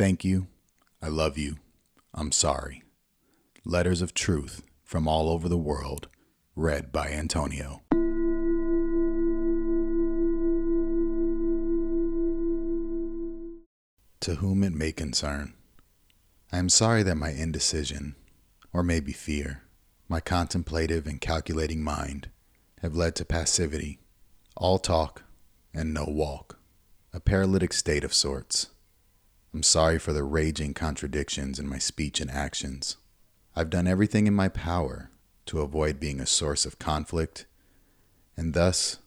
Thank you. I love you. I'm sorry. Letters of Truth from All Over the World, read by Antonio. To whom it may concern, I am sorry that my indecision, or maybe fear, my contemplative and calculating mind, have led to passivity, all talk and no walk, a paralytic state of sorts. I'm sorry for the raging contradictions in my speech and actions. I've done everything in my power to avoid being a source of conflict, and thus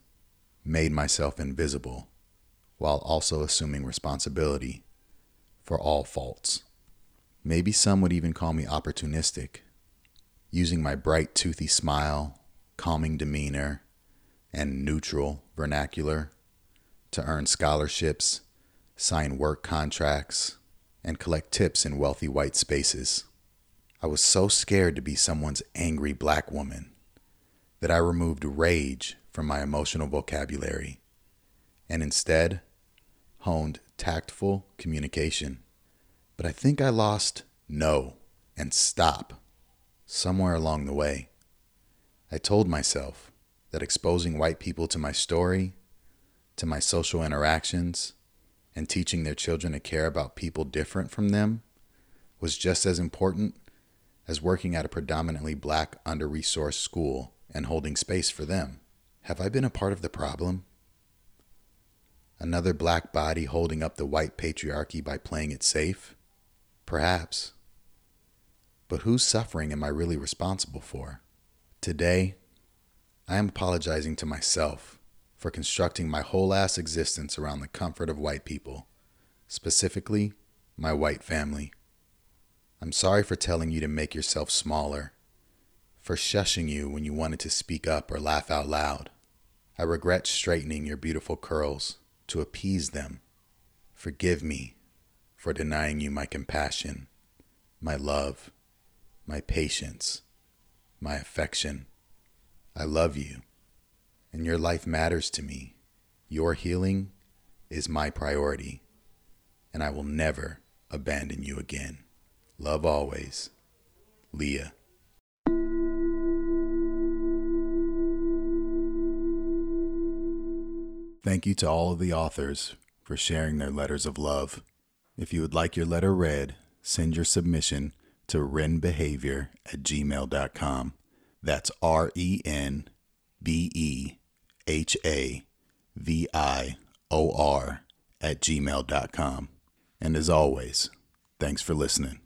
made myself invisible while also assuming responsibility for all faults. Maybe some would even call me opportunistic, using my bright, toothy smile, calming demeanor, and neutral vernacular to earn scholarships, sign work contracts, and collect tips in wealthy white spaces. I was so scared to be someone's angry black woman that I removed rage from my emotional vocabulary and instead honed tactful communication. But I think I lost no and stop somewhere along the way. I told myself that exposing white people to my story, to my social interactions, and teaching their children to care about people different from them was just as important as working at a predominantly black, under resourced school and holding space for them. Have I been a part of the problem? Another black body holding up the white patriarchy by playing it safe? Perhaps. But whose suffering am I really responsible for? Today, I am apologizing to myself for constructing my whole ass existence around the comfort of white people, specifically my white family. I'm sorry for telling you to make yourself smaller, for shushing you when you wanted to speak up or laugh out loud. I regret straightening your beautiful curls to appease them. Forgive me for denying you my compassion, my love, my patience, my affection. I love you, and your life matters to me. Your healing is my priority, and I will never abandon you again. Love always, Leah. Thank you to all of the authors for sharing their letters of love. If you would like your letter read, send your submission to renbehavior at gmail.com. That's R E N B E H A V I O R at gmail.com. And as always, thanks for listening.